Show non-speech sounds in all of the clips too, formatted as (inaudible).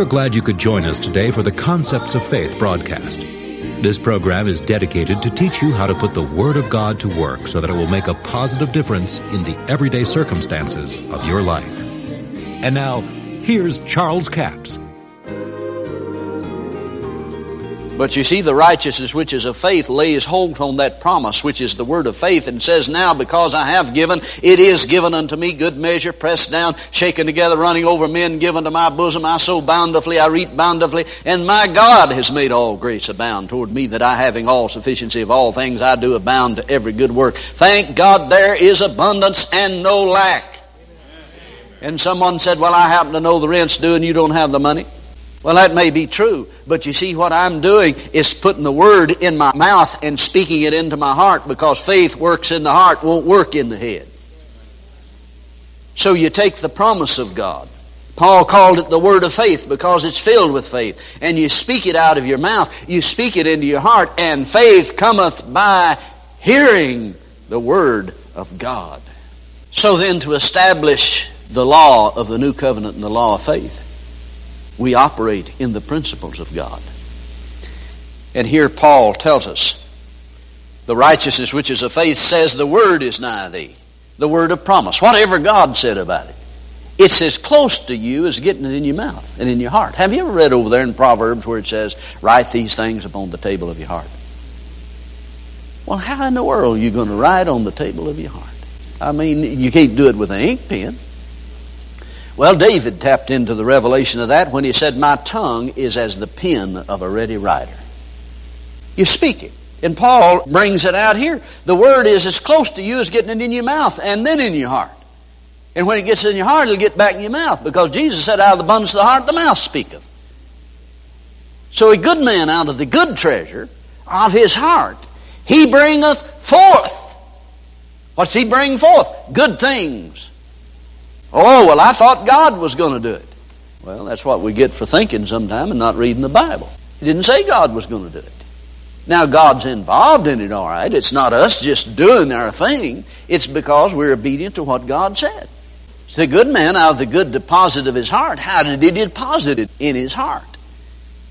are glad you could join us today for the Concepts of Faith broadcast. This program is dedicated to teach you how to put the Word of God to work so that it will make a positive difference in the everyday circumstances of your life. And now, here's Charles Capps. But you see, the righteousness which is of faith lays hold on that promise, which is the word of faith, and says, Now because I have given, it is given unto me good measure, pressed down, shaken together, running over men, given to my bosom. I sow bountifully, I reap bountifully, and my God has made all grace abound toward me, that I having all sufficiency of all things, I do abound to every good work. Thank God there is abundance and no lack. And someone said, Well, I happen to know the rent's due and you don't have the money. Well, that may be true, but you see, what I'm doing is putting the word in my mouth and speaking it into my heart because faith works in the heart, won't work in the head. So you take the promise of God. Paul called it the word of faith because it's filled with faith. And you speak it out of your mouth, you speak it into your heart, and faith cometh by hearing the word of God. So then, to establish the law of the new covenant and the law of faith, we operate in the principles of God. And here Paul tells us the righteousness which is of faith says the word is nigh thee, the word of promise, whatever God said about it. It's as close to you as getting it in your mouth and in your heart. Have you ever read over there in Proverbs where it says, Write these things upon the table of your heart? Well, how in the world are you going to write on the table of your heart? I mean, you can't do it with an ink pen. Well, David tapped into the revelation of that when he said, My tongue is as the pen of a ready writer. You speak it. And Paul brings it out here. The word is as close to you as getting it in your mouth and then in your heart. And when it gets in your heart, it'll get back in your mouth because Jesus said, Out of the abundance of the heart, the mouth speaketh. So a good man out of the good treasure of his heart, he bringeth forth. What's he bring forth? Good things Oh, well, I thought God was going to do it. Well, that's what we get for thinking sometime and not reading the Bible. He didn't say God was going to do it. Now, God's involved in it, all right. It's not us just doing our thing. It's because we're obedient to what God said. the good man out of the good deposit of his heart. How did he deposit it in his heart?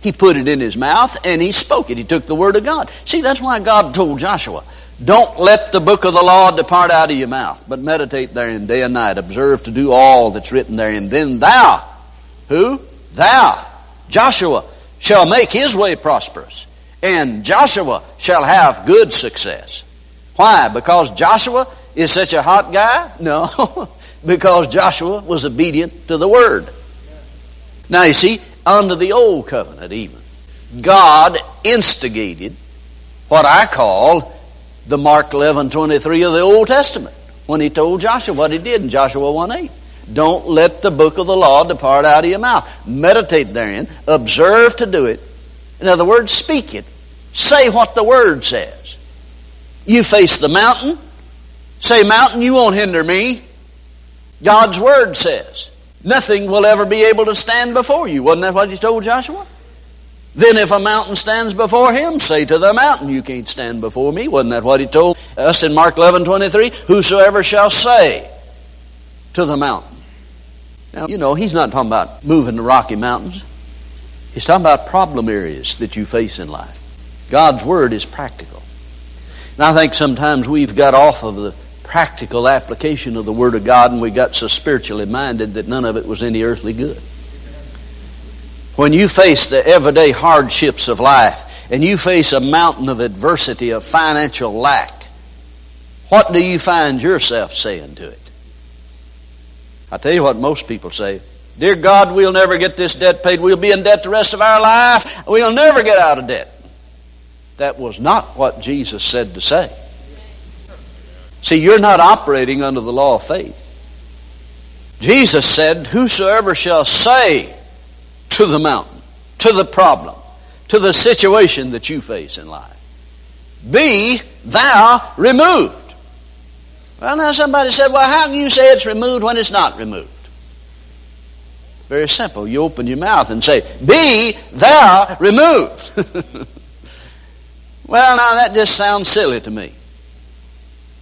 He put it in his mouth and he spoke it. He took the word of God. See, that's why God told Joshua, don't let the book of the law depart out of your mouth, but meditate therein day and night. Observe to do all that's written therein. Then thou, who? Thou, Joshua, shall make his way prosperous, and Joshua shall have good success. Why? Because Joshua is such a hot guy? No, (laughs) because Joshua was obedient to the word. Now you see, under the old covenant even, God instigated what I call the Mark 11 23 of the Old Testament when he told Joshua what he did in Joshua 1 8. Don't let the book of the law depart out of your mouth. Meditate therein. Observe to do it. In other words, speak it. Say what the word says. You face the mountain. Say, mountain, you won't hinder me. God's word says. Nothing will ever be able to stand before you. Wasn't that what he told Joshua? Then if a mountain stands before him, say to the mountain, you can't stand before me. Wasn't that what he told us in Mark 11, 23? Whosoever shall say to the mountain. Now, you know, he's not talking about moving the Rocky Mountains. He's talking about problem areas that you face in life. God's Word is practical. And I think sometimes we've got off of the practical application of the Word of God and we got so spiritually minded that none of it was any earthly good. When you face the everyday hardships of life and you face a mountain of adversity, of financial lack, what do you find yourself saying to it? I tell you what most people say. Dear God, we'll never get this debt paid. We'll be in debt the rest of our life. We'll never get out of debt. That was not what Jesus said to say. See, you're not operating under the law of faith. Jesus said, Whosoever shall say to the mountain, to the problem, to the situation that you face in life. Be thou removed. Well, now somebody said, well, how can you say it's removed when it's not removed? Very simple. You open your mouth and say, Be thou removed. (laughs) well, now that just sounds silly to me.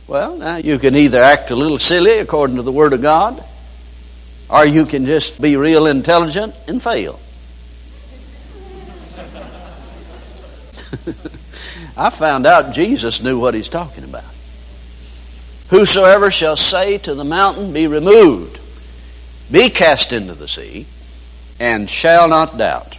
Well, now you can either act a little silly according to the Word of God, or you can just be real intelligent and fail. (laughs) I found out Jesus knew what he's talking about. Whosoever shall say to the mountain, Be removed, be cast into the sea, and shall not doubt.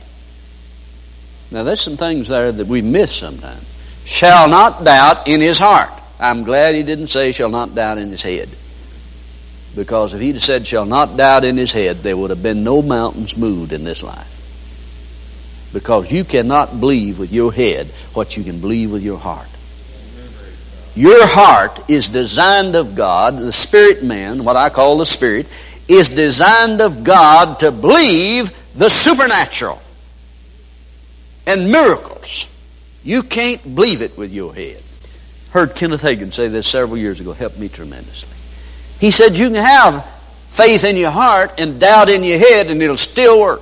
Now, there's some things there that we miss sometimes. Shall not doubt in his heart. I'm glad he didn't say shall not doubt in his head. Because if he'd said shall not doubt in his head, there would have been no mountains moved in this life. Because you cannot believe with your head what you can believe with your heart. Your heart is designed of God, the spirit man, what I call the spirit, is designed of God to believe the supernatural and miracles. You can't believe it with your head. Heard Kenneth Hagin say this several years ago, helped me tremendously. He said you can have faith in your heart and doubt in your head and it'll still work.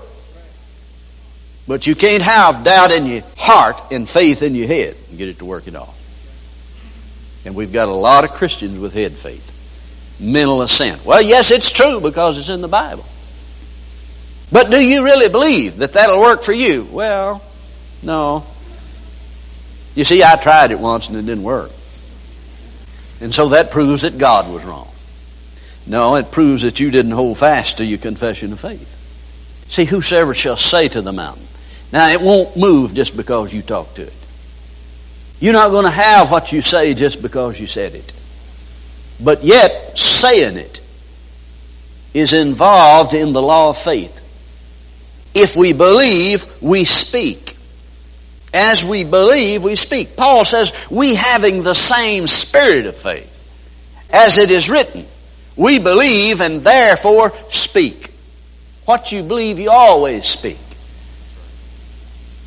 But you can't have doubt in your heart and faith in your head and get it to work at all. And we've got a lot of Christians with head faith. Mental assent. Well, yes, it's true because it's in the Bible. But do you really believe that that'll work for you? Well, no. You see, I tried it once and it didn't work. And so that proves that God was wrong. No, it proves that you didn't hold fast to your confession of faith. See, whosoever shall say to the mountain. Now, it won't move just because you talk to it. You're not going to have what you say just because you said it. But yet, saying it is involved in the law of faith. If we believe, we speak. As we believe, we speak. Paul says, we having the same spirit of faith, as it is written, we believe and therefore speak. What you believe, you always speak.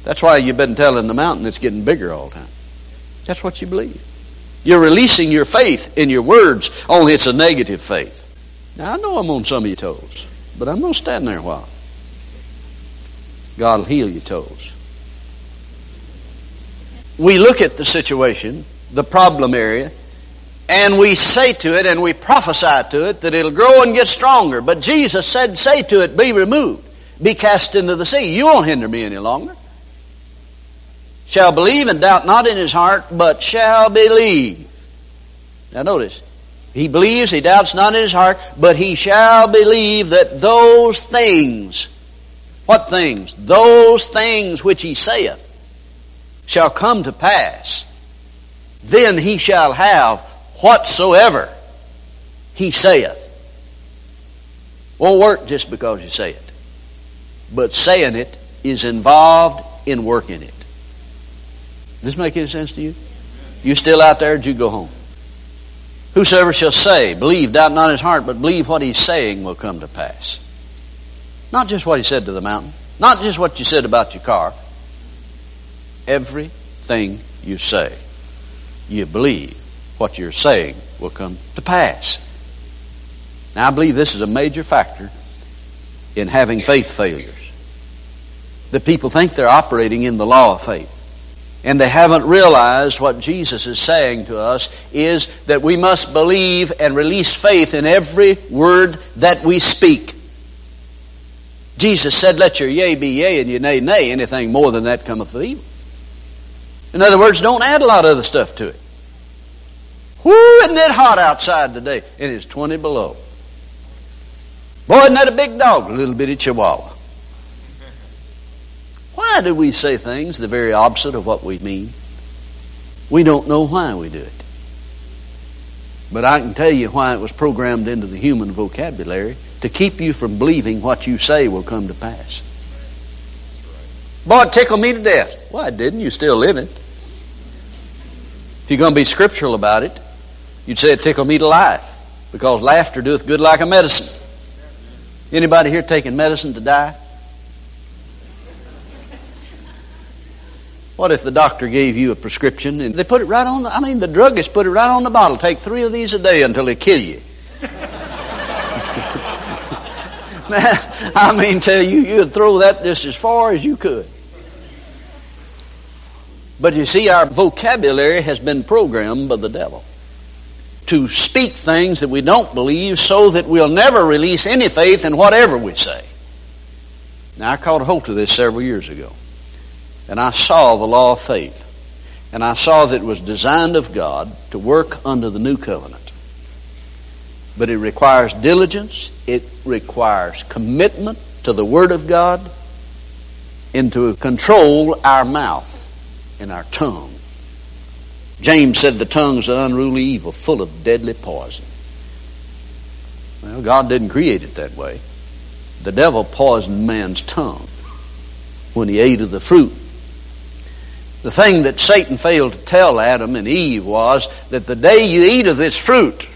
That's why you've been telling the mountain it's getting bigger all the time. That's what you believe. You're releasing your faith in your words, only it's a negative faith. Now, I know I'm on some of your toes, but I'm going to stand there a while. God will heal your toes. We look at the situation, the problem area, and we say to it and we prophesy to it that it'll grow and get stronger. But Jesus said, say to it, be removed, be cast into the sea. You won't hinder me any longer. Shall believe and doubt not in his heart, but shall believe. Now notice, he believes, he doubts not in his heart, but he shall believe that those things, what things? Those things which he saith shall come to pass. Then he shall have whatsoever he saith. Won't work just because you say it. But saying it is involved in working it. Does this make any sense to you? You still out there? Did you go home? Whosoever shall say, believe, doubt not his heart, but believe what he's saying will come to pass. Not just what he said to the mountain, not just what you said about your car. Everything you say, you believe what you're saying will come to pass. Now, I believe this is a major factor in having faith failures. That people think they're operating in the law of faith. And they haven't realized what Jesus is saying to us is that we must believe and release faith in every word that we speak. Jesus said, Let your yea be yea and your nay nay. Anything more than that cometh of evil. In other words, don't add a lot of other stuff to it. Whoo, isn't it hot outside today? It is 20 below. Boy, isn't that a big dog? A little bitty chihuahua. Why do we say things the very opposite of what we mean? We don't know why we do it. But I can tell you why it was programmed into the human vocabulary to keep you from believing what you say will come to pass. Boy, it tickled me to death. Well, didn't. You're still living. If you're going to be scriptural about it, You'd say it tickled me to life because laughter doeth good like a medicine. Anybody here taking medicine to die? What if the doctor gave you a prescription and they put it right on the, I mean, the druggist put it right on the bottle. Take three of these a day until they kill you. (laughs) Man, I mean, tell you, you'd throw that just as far as you could. But you see, our vocabulary has been programmed by the devil to speak things that we don't believe so that we'll never release any faith in whatever we say. Now, I caught a hold of this several years ago, and I saw the law of faith And I saw that it was designed of God to work under the new covenant. But it requires diligence, it requires commitment to the Word of God, and to control our mouth and our tongue. James said the tongue's an unruly evil, full of deadly poison. Well, God didn't create it that way. The devil poisoned man's tongue when he ate of the fruit. The thing that Satan failed to tell Adam and Eve was that the day you eat of this fruit,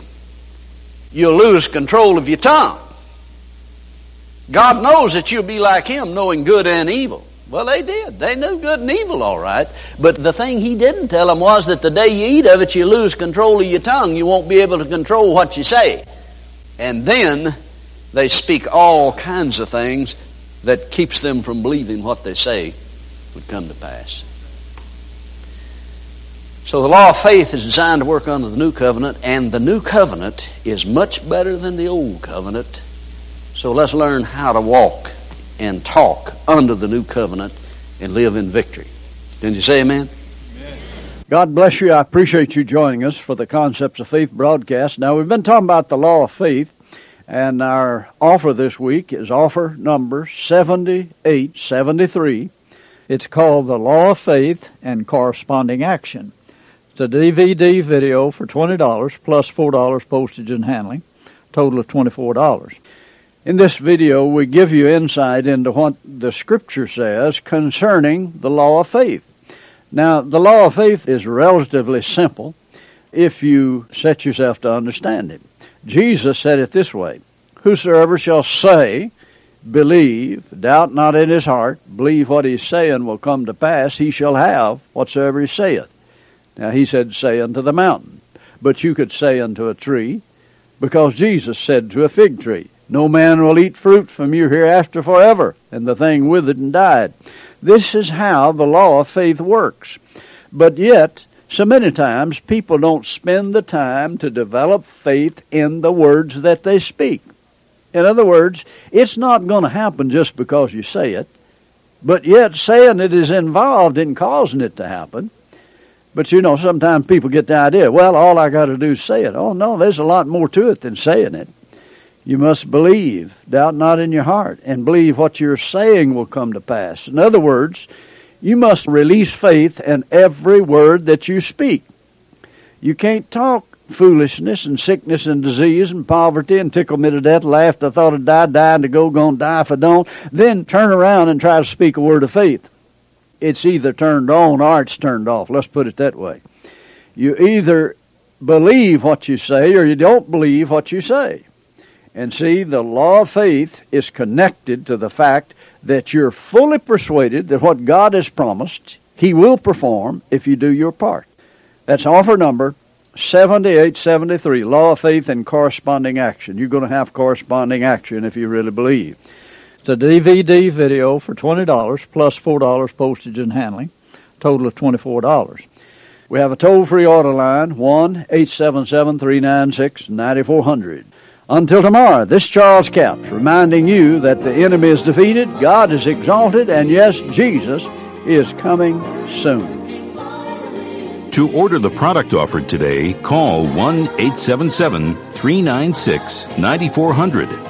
you'll lose control of your tongue. God knows that you'll be like him, knowing good and evil. Well, they did. They knew good and evil, all right. But the thing he didn't tell them was that the day you eat of it, you lose control of your tongue. You won't be able to control what you say. And then they speak all kinds of things that keeps them from believing what they say would come to pass. So the law of faith is designed to work under the new covenant, and the new covenant is much better than the old covenant. So let's learn how to walk and talk under the new covenant and live in victory. Can you say amen? God bless you. I appreciate you joining us for the Concepts of Faith broadcast. Now, we've been talking about the law of faith, and our offer this week is offer number 7873. It's called The Law of Faith and Corresponding Action. A DVD video for $20 plus $4 postage and handling, total of $24. In this video, we give you insight into what the Scripture says concerning the law of faith. Now, the law of faith is relatively simple if you set yourself to understand it. Jesus said it this way Whosoever shall say, believe, doubt not in his heart, believe what he's saying will come to pass, he shall have whatsoever he saith. Now, he said, Say unto the mountain. But you could say unto a tree, because Jesus said to a fig tree, No man will eat fruit from you hereafter forever. And the thing withered and died. This is how the law of faith works. But yet, so many times people don't spend the time to develop faith in the words that they speak. In other words, it's not going to happen just because you say it, but yet saying it is involved in causing it to happen. But you know, sometimes people get the idea, well, all I got to do is say it. Oh, no, there's a lot more to it than saying it. You must believe, doubt not in your heart, and believe what you're saying will come to pass. In other words, you must release faith in every word that you speak. You can't talk foolishness and sickness and disease and poverty and tickle me to death, laugh I thought I'd die, dying to go, gonna die if I don't, then turn around and try to speak a word of faith. It's either turned on or it's turned off. Let's put it that way. You either believe what you say or you don't believe what you say. And see, the law of faith is connected to the fact that you're fully persuaded that what God has promised, He will perform if you do your part. That's offer number 7873, Law of Faith and Corresponding Action. You're going to have corresponding action if you really believe. It's a DVD video for $20 plus $4 postage and handling, total of $24. We have a toll free order line, 1 877 396 9400. Until tomorrow, this Charles Capps reminding you that the enemy is defeated, God is exalted, and yes, Jesus is coming soon. To order the product offered today, call 1 877 396 9400